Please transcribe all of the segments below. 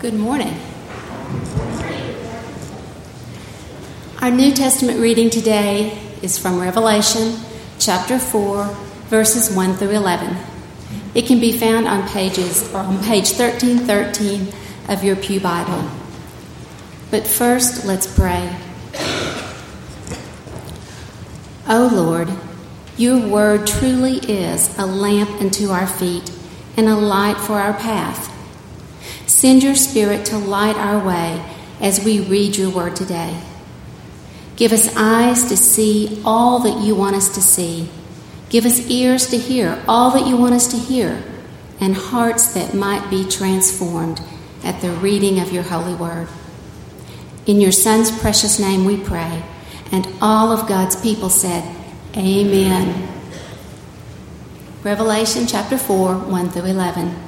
Good morning. Our New Testament reading today is from Revelation chapter 4, verses 1 through 11. It can be found on pages or on page 1313 of your Pew Bible. But first, let's pray. O Lord, your word truly is a lamp unto our feet and a light for our path. Send your Spirit to light our way as we read your word today. Give us eyes to see all that you want us to see. Give us ears to hear all that you want us to hear, and hearts that might be transformed at the reading of your holy word. In your Son's precious name we pray, and all of God's people said, Amen. Revelation chapter 4, 1 through 11.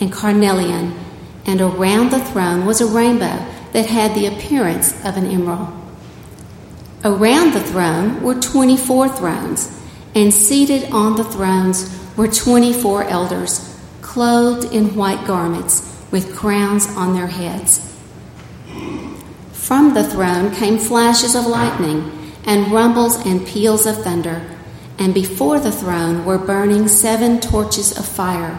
and carnelian, and around the throne was a rainbow that had the appearance of an emerald. Around the throne were 24 thrones, and seated on the thrones were 24 elders, clothed in white garments, with crowns on their heads. From the throne came flashes of lightning, and rumbles and peals of thunder, and before the throne were burning seven torches of fire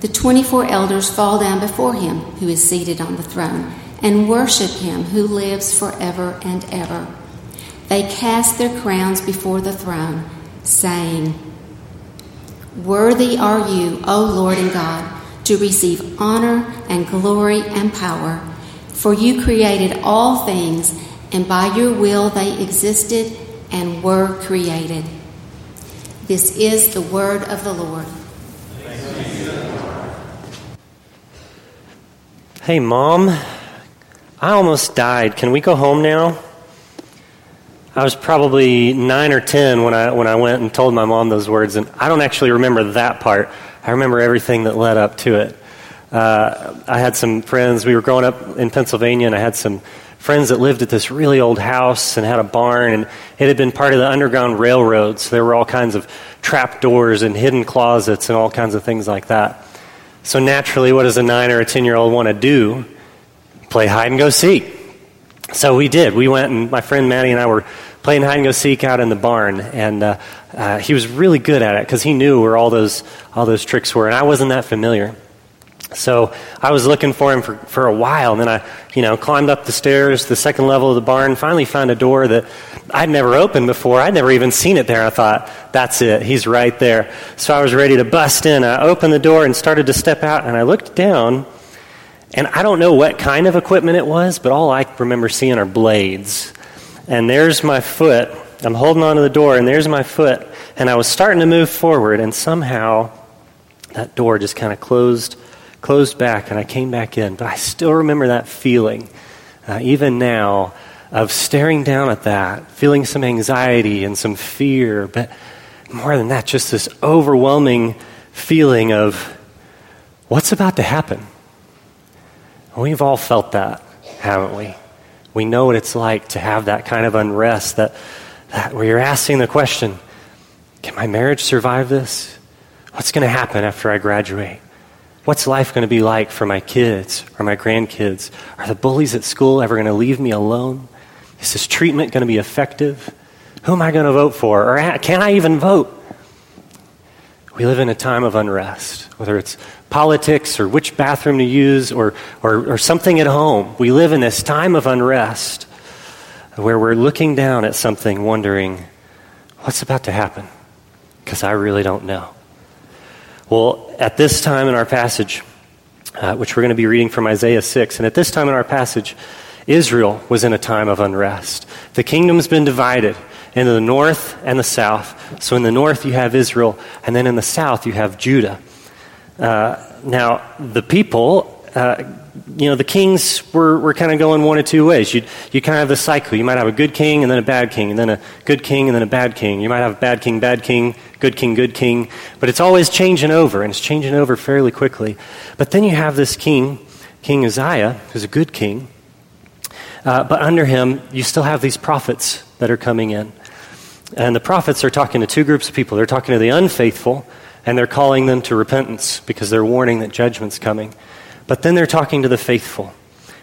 the 24 elders fall down before him who is seated on the throne and worship him who lives forever and ever. They cast their crowns before the throne, saying, Worthy are you, O Lord and God, to receive honor and glory and power, for you created all things, and by your will they existed and were created. This is the word of the Lord. Hey, Mom, I almost died. Can we go home now? I was probably nine or ten when I, when I went and told my mom those words, and I don't actually remember that part. I remember everything that led up to it. Uh, I had some friends, we were growing up in Pennsylvania, and I had some friends that lived at this really old house and had a barn, and it had been part of the Underground Railroad, so there were all kinds of trap doors and hidden closets and all kinds of things like that. So naturally, what does a nine or a 10 year old want to do? Play hide and go seek. So we did. We went, and my friend Maddie and I were playing hide and go seek out in the barn, and uh, uh, he was really good at it because he knew where all those all those tricks were, and I wasn't that familiar. So I was looking for him for, for a while, and then I, you know, climbed up the stairs, the second level of the barn, finally found a door that I'd never opened before. I'd never even seen it there. I thought, that's it. He's right there. So I was ready to bust in. I opened the door and started to step out, and I looked down, and I don't know what kind of equipment it was, but all I remember seeing are blades. And there's my foot. I'm holding onto the door, and there's my foot. And I was starting to move forward, and somehow that door just kind of closed closed back and I came back in. But I still remember that feeling, uh, even now, of staring down at that, feeling some anxiety and some fear, but more than that, just this overwhelming feeling of what's about to happen. We've all felt that. haven't we? We know what it's like to have that kind of unrest that, that where you're asking the question, can my marriage survive this? What's going to happen after I graduate? What's life going to be like for my kids or my grandkids? Are the bullies at school ever going to leave me alone? Is this treatment going to be effective? Who am I going to vote for? Or can I even vote? We live in a time of unrest, whether it's politics or which bathroom to use or, or, or something at home. We live in this time of unrest where we're looking down at something wondering, what's about to happen? Because I really don't know. Well, at this time in our passage, uh, which we're going to be reading from Isaiah 6, and at this time in our passage, Israel was in a time of unrest. The kingdom's been divided into the north and the south. So in the north, you have Israel, and then in the south, you have Judah. Uh, now, the people, uh, you know, the kings were, were kind of going one of two ways. You you kind of have the cycle. You might have a good king and then a bad king, and then a good king and then a bad king. You might have a bad king, bad king, good king, good king. But it's always changing over, and it's changing over fairly quickly. But then you have this king, King Uzziah, who's a good king. Uh, but under him, you still have these prophets that are coming in. And the prophets are talking to two groups of people. They're talking to the unfaithful, and they're calling them to repentance because they're warning that judgment's coming. But then they're talking to the faithful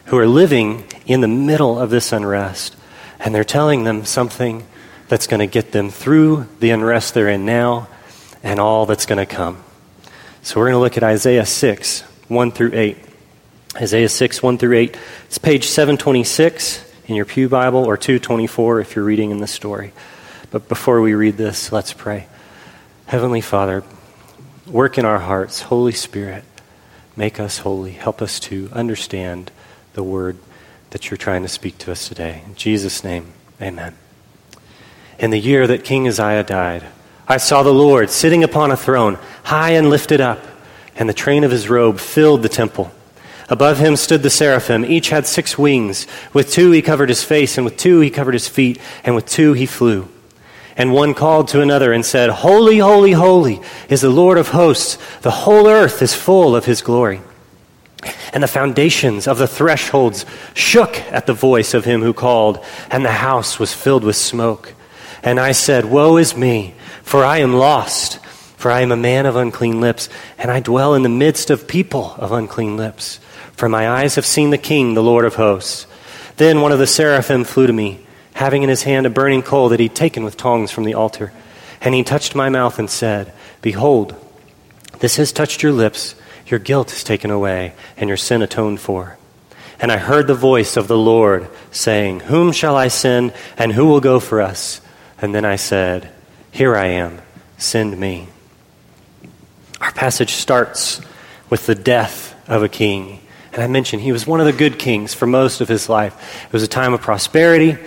who are living in the middle of this unrest, and they're telling them something that's going to get them through the unrest they're in now and all that's going to come. So we're going to look at Isaiah 6, 1 through 8. Isaiah 6, 1 through 8. It's page 726 in your Pew Bible or 224 if you're reading in the story. But before we read this, let's pray. Heavenly Father, work in our hearts. Holy Spirit, make us holy. Help us to understand the word that you're trying to speak to us today. In Jesus' name, amen. In the year that King Uzziah died, I saw the Lord sitting upon a throne, high and lifted up, and the train of his robe filled the temple. Above him stood the seraphim. Each had six wings. With two he covered his face, and with two he covered his feet, and with two he flew. And one called to another and said, Holy, holy, holy is the Lord of hosts. The whole earth is full of his glory. And the foundations of the thresholds shook at the voice of him who called, and the house was filled with smoke. And I said, Woe is me, for I am lost, for I am a man of unclean lips, and I dwell in the midst of people of unclean lips. For my eyes have seen the King, the Lord of hosts. Then one of the seraphim flew to me having in his hand a burning coal that he'd taken with tongs from the altar. And he touched my mouth and said, Behold, this has touched your lips, your guilt is taken away, and your sin atoned for. And I heard the voice of the Lord saying, Whom shall I send, and who will go for us? And then I said, Here I am, send me. Our passage starts with the death of a king. And I mentioned he was one of the good kings for most of his life. It was a time of prosperity,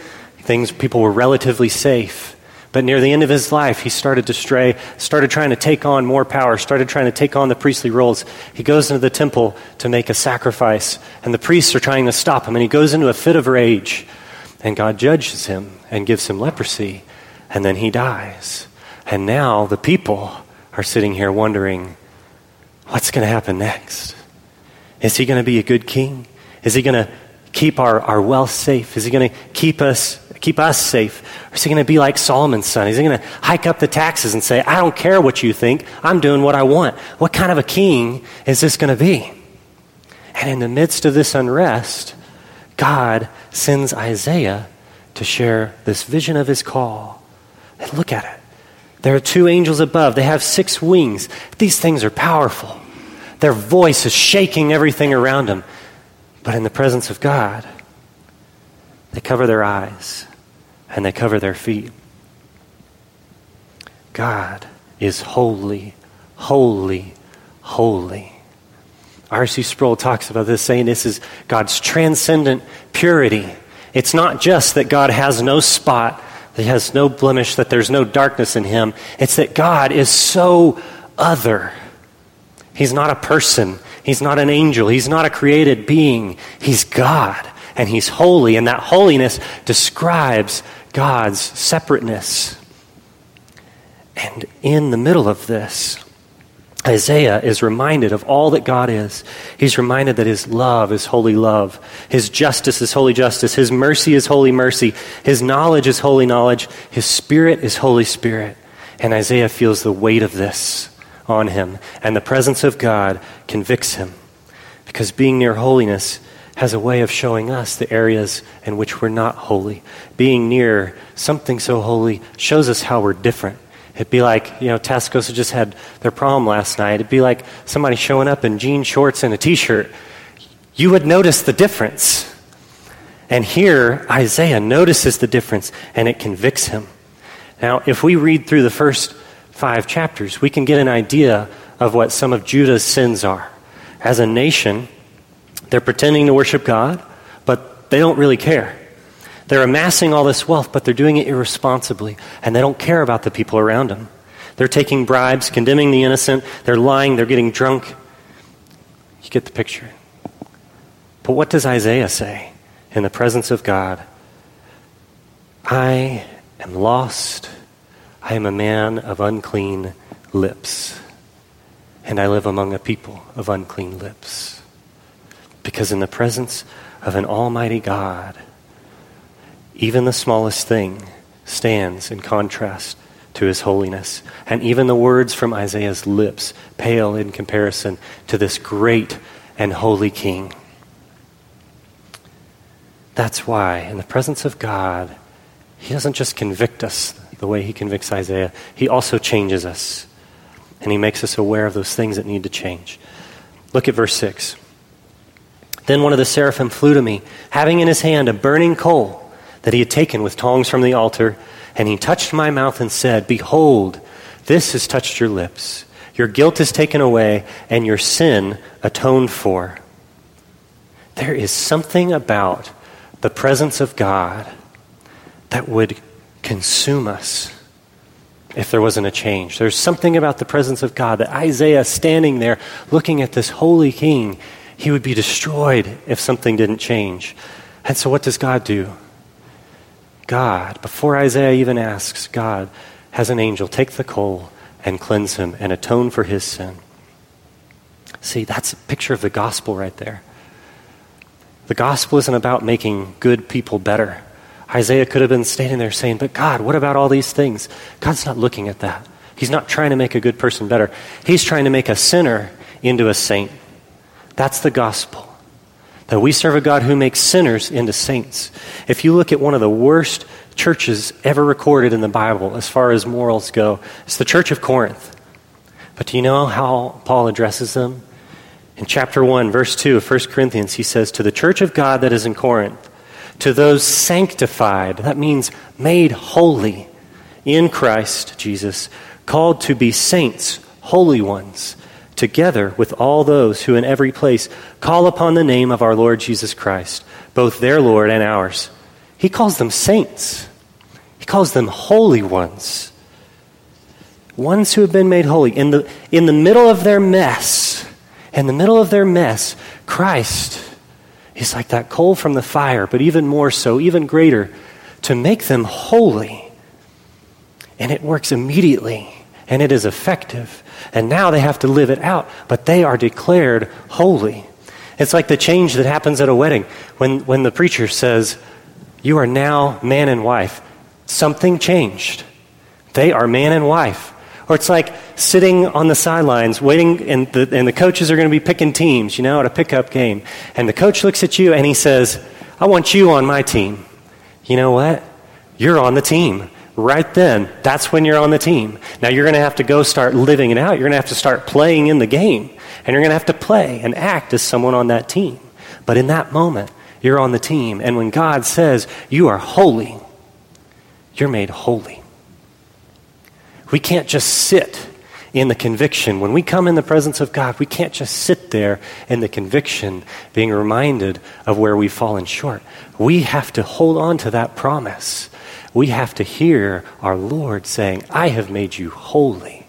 Things, people were relatively safe. But near the end of his life, he started to stray, started trying to take on more power, started trying to take on the priestly roles. He goes into the temple to make a sacrifice, and the priests are trying to stop him, and he goes into a fit of rage. And God judges him and gives him leprosy, and then he dies. And now the people are sitting here wondering what's going to happen next? Is he going to be a good king? Is he going to keep our, our wealth safe? Is he going to keep us keep us safe? Or is he going to be like Solomon's son? Is he going to hike up the taxes and say, I don't care what you think, I'm doing what I want? What kind of a king is this going to be? And in the midst of this unrest, God sends Isaiah to share this vision of his call. And look at it. There are two angels above. They have six wings. These things are powerful. Their voice is shaking everything around them. But in the presence of God, they cover their eyes and they cover their feet. God is holy, holy, holy. R.C. Sproul talks about this, saying this is God's transcendent purity. It's not just that God has no spot, that he has no blemish, that there's no darkness in him. It's that God is so other. He's not a person, he's not an angel, he's not a created being. He's God and he's holy, and that holiness describes God's separateness. And in the middle of this, Isaiah is reminded of all that God is. He's reminded that His love is holy love, His justice is holy justice, His mercy is holy mercy, His knowledge is holy knowledge, His Spirit is Holy Spirit. And Isaiah feels the weight of this on him, and the presence of God convicts him. Because being near holiness has a way of showing us the areas in which we're not holy. Being near something so holy shows us how we're different. It'd be like, you know, Tascosa just had their prom last night. It'd be like somebody showing up in jean shorts and a t shirt. You would notice the difference. And here, Isaiah notices the difference and it convicts him. Now, if we read through the first five chapters, we can get an idea of what some of Judah's sins are. As a nation, they're pretending to worship God, but they don't really care. They're amassing all this wealth, but they're doing it irresponsibly, and they don't care about the people around them. They're taking bribes, condemning the innocent, they're lying, they're getting drunk. You get the picture. But what does Isaiah say in the presence of God? I am lost. I am a man of unclean lips, and I live among a people of unclean lips. Because in the presence of an almighty God, even the smallest thing stands in contrast to his holiness. And even the words from Isaiah's lips pale in comparison to this great and holy king. That's why, in the presence of God, he doesn't just convict us the way he convicts Isaiah, he also changes us. And he makes us aware of those things that need to change. Look at verse 6. Then one of the seraphim flew to me, having in his hand a burning coal that he had taken with tongs from the altar, and he touched my mouth and said, Behold, this has touched your lips. Your guilt is taken away, and your sin atoned for. There is something about the presence of God that would consume us if there wasn't a change. There's something about the presence of God that Isaiah standing there looking at this holy king, he would be destroyed if something didn't change. And so, what does God do? God, before Isaiah even asks, God has an angel take the coal and cleanse him and atone for his sin. See, that's a picture of the gospel right there. The gospel isn't about making good people better. Isaiah could have been standing there saying, But God, what about all these things? God's not looking at that. He's not trying to make a good person better. He's trying to make a sinner into a saint. That's the gospel that we serve a God who makes sinners into saints. If you look at one of the worst churches ever recorded in the Bible as far as morals go, it's the Church of Corinth. But do you know how Paul addresses them? In chapter 1, verse 2 of 1 Corinthians, he says, To the church of God that is in Corinth, to those sanctified, that means made holy in Christ Jesus, called to be saints, holy ones together with all those who in every place call upon the name of our Lord Jesus Christ, both their Lord and ours. He calls them saints, he calls them holy ones. Ones who have been made holy. In the, in the middle of their mess, in the middle of their mess, Christ is like that coal from the fire, but even more so, even greater, to make them holy. And it works immediately, and it is effective and now they have to live it out, but they are declared holy. It's like the change that happens at a wedding when, when the preacher says, You are now man and wife. Something changed. They are man and wife. Or it's like sitting on the sidelines waiting, and the, and the coaches are going to be picking teams, you know, at a pickup game. And the coach looks at you and he says, I want you on my team. You know what? You're on the team right then, that's when you're on the team. Now you're going to have to go start living it out. You're going to have to start playing in the game. And you're going to have to play and act as someone on that team. But in that moment, you're on the team. And when God says, You are holy, you're made holy. We can't just sit in the conviction. When we come in the presence of God, we can't just sit there in the conviction, being reminded of where we've fallen short. We have to hold on to that promise we have to hear our Lord saying, I have made you holy.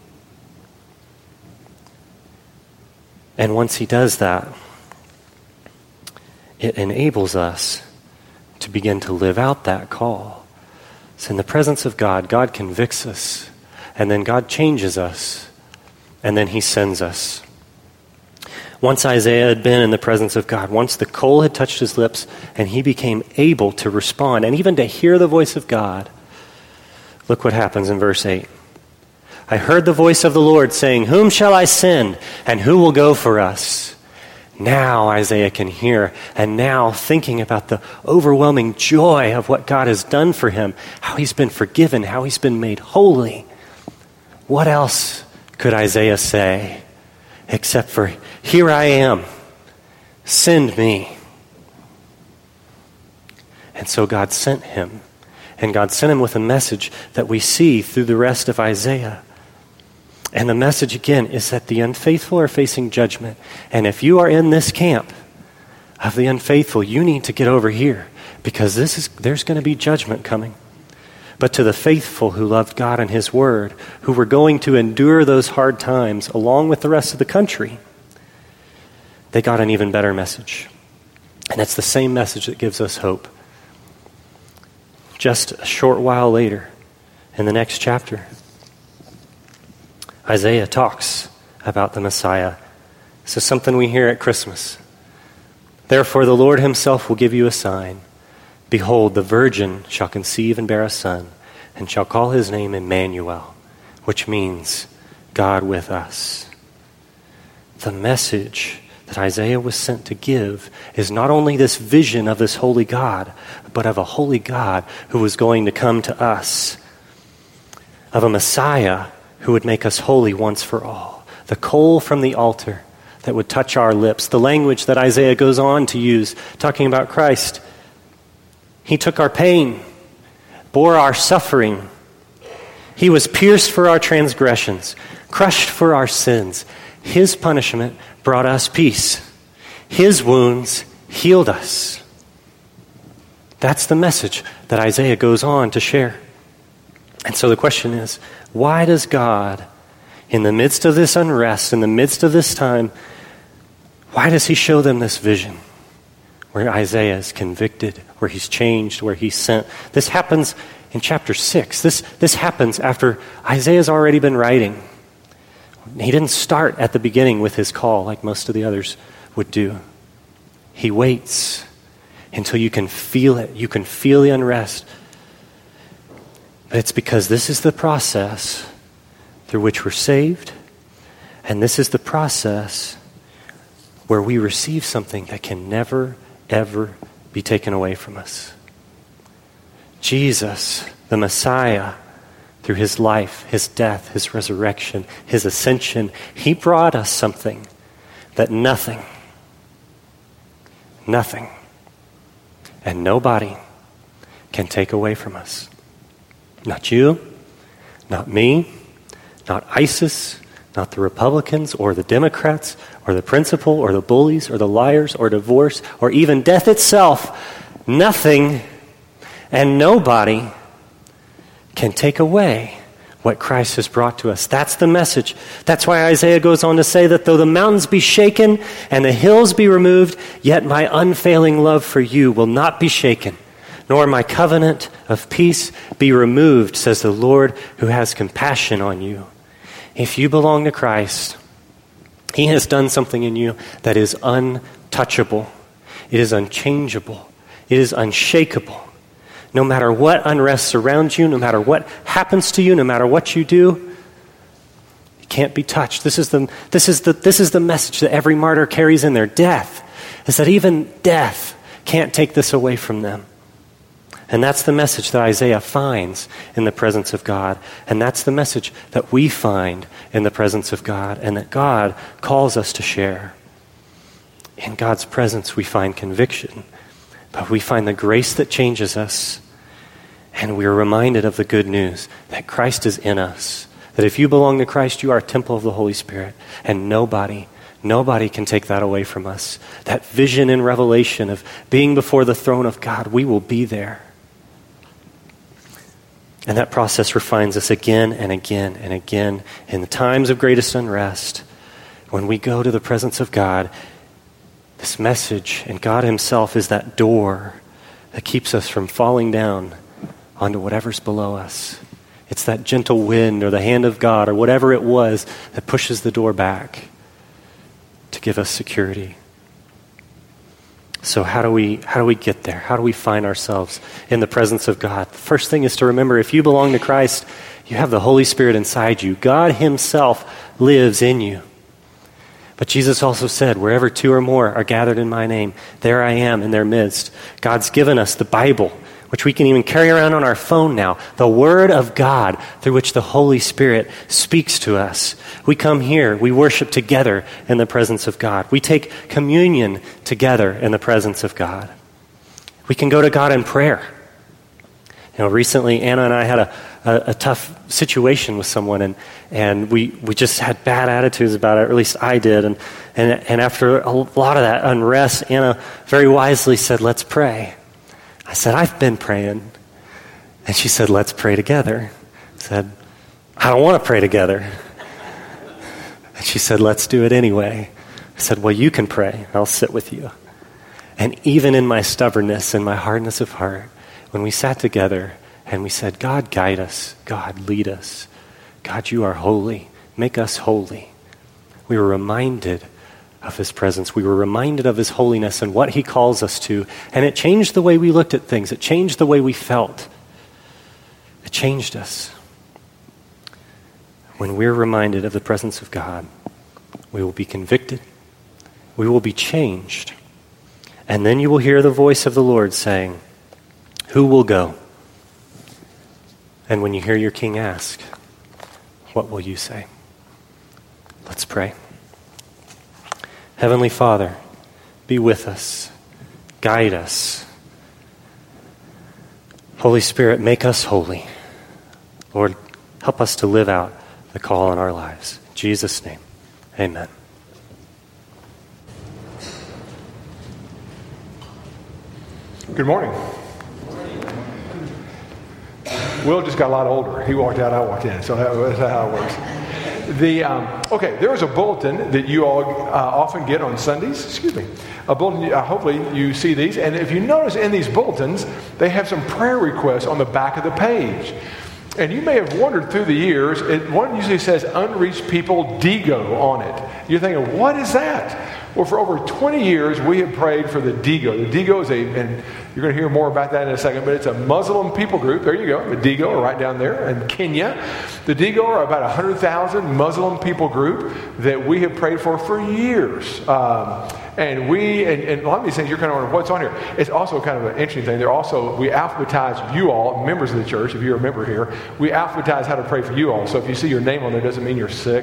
And once He does that, it enables us to begin to live out that call. So, in the presence of God, God convicts us, and then God changes us. and then he sends us. Once Isaiah had been in the presence of God, once the coal had touched his lips, and he became able to respond and even to hear the voice of God, look what happens in verse 8. I heard the voice of the Lord saying, Whom shall I send, and who will go for us? Now Isaiah can hear, and now thinking about the overwhelming joy of what God has done for him, how he's been forgiven, how he's been made holy. What else could Isaiah say except for, Here I am, send me? And so God sent him. And God sent him with a message that we see through the rest of Isaiah. And the message again is that the unfaithful are facing judgment. And if you are in this camp of the unfaithful, you need to get over here because this is, there's going to be judgment coming. But to the faithful who loved God and His Word, who were going to endure those hard times along with the rest of the country, they got an even better message. And it's the same message that gives us hope. Just a short while later, in the next chapter, Isaiah talks about the Messiah. This is something we hear at Christmas. Therefore, the Lord Himself will give you a sign. Behold, the virgin shall conceive and bear a son, and shall call his name Emmanuel, which means God with us. The message that Isaiah was sent to give is not only this vision of this holy God, but of a holy God who was going to come to us, of a Messiah who would make us holy once for all, the coal from the altar that would touch our lips, the language that Isaiah goes on to use, talking about Christ he took our pain, bore our suffering. He was pierced for our transgressions, crushed for our sins. His punishment brought us peace. His wounds healed us. That's the message that Isaiah goes on to share. And so the question is why does God, in the midst of this unrest, in the midst of this time, why does He show them this vision? where Isaiah is convicted, where he's changed, where he's sent. This happens in chapter 6. This, this happens after Isaiah's already been writing. He didn't start at the beginning with his call like most of the others would do. He waits until you can feel it. You can feel the unrest. But it's because this is the process through which we're saved, and this is the process where we receive something that can never ever be taken away from us. Jesus, the Messiah, through his life, his death, his resurrection, his ascension, he brought us something that nothing, nothing, and nobody can take away from us. Not you, not me, not ISIS, not the Republicans or the Democrats or the principal or the bullies or the liars or divorce or even death itself. Nothing and nobody can take away what Christ has brought to us. That's the message. That's why Isaiah goes on to say that though the mountains be shaken and the hills be removed, yet my unfailing love for you will not be shaken, nor my covenant of peace be removed, says the Lord who has compassion on you. If you belong to Christ, He has done something in you that is untouchable, it is unchangeable, it is unshakable. No matter what unrest surrounds you, no matter what happens to you, no matter what you do, it can't be touched. This is the, this is the, this is the message that every martyr carries in their death, is that even death can't take this away from them. And that's the message that Isaiah finds in the presence of God. And that's the message that we find in the presence of God and that God calls us to share. In God's presence, we find conviction, but we find the grace that changes us. And we are reminded of the good news that Christ is in us. That if you belong to Christ, you are a temple of the Holy Spirit. And nobody, nobody can take that away from us. That vision and revelation of being before the throne of God, we will be there. And that process refines us again and again and again in the times of greatest unrest. When we go to the presence of God, this message and God Himself is that door that keeps us from falling down onto whatever's below us. It's that gentle wind or the hand of God or whatever it was that pushes the door back to give us security. So how do we how do we get there? How do we find ourselves in the presence of God? The first thing is to remember if you belong to Christ, you have the Holy Spirit inside you. God himself lives in you. But Jesus also said, Wherever two or more are gathered in my name, there I am in their midst. God's given us the Bible, which we can even carry around on our phone now, the Word of God through which the Holy Spirit speaks to us. We come here, we worship together in the presence of God. We take communion together in the presence of God. We can go to God in prayer. You know, recently Anna and I had a a, a, tough situation with someone, and, and we, we just had bad attitudes about it, or at least I did. And, and, and after a lot of that unrest, Anna very wisely said, Let's pray. I said, I've been praying. And she said, Let's pray together. I said, I don't want to pray together. And she said, Let's do it anyway. I said, Well, you can pray. I'll sit with you. And even in my stubbornness and my hardness of heart, when we sat together, and we said, God, guide us. God, lead us. God, you are holy. Make us holy. We were reminded of his presence. We were reminded of his holiness and what he calls us to. And it changed the way we looked at things, it changed the way we felt. It changed us. When we're reminded of the presence of God, we will be convicted, we will be changed. And then you will hear the voice of the Lord saying, Who will go? And when you hear your king ask, what will you say? Let's pray. Heavenly Father, be with us, guide us. Holy Spirit, make us holy. Lord, help us to live out the call in our lives. In Jesus' name, amen. Good morning. Will just got a lot older. He walked out, I walked in. So that's how it works. The, um, okay, there is a bulletin that you all uh, often get on Sundays. Excuse me. A bulletin, uh, hopefully you see these. And if you notice in these bulletins, they have some prayer requests on the back of the page. And you may have wondered through the years, it, one usually says unreached people DIGO on it. You're thinking, what is that? Well, for over 20 years, we have prayed for the DIGO. The DIGO is a, and you're going to hear more about that in a second, but it's a Muslim people group. There you go. The DIGO are right down there in Kenya. The DIGO are about 100,000 Muslim people group that we have prayed for for years. Um, and we, and, and, a lot of these things, you're kind of wondering what's on here. It's also kind of an interesting thing. They're also, we alphabetize you all, members of the church, if you're a member here, we alphabetize how to pray for you all. So if you see your name on there, doesn't mean you're sick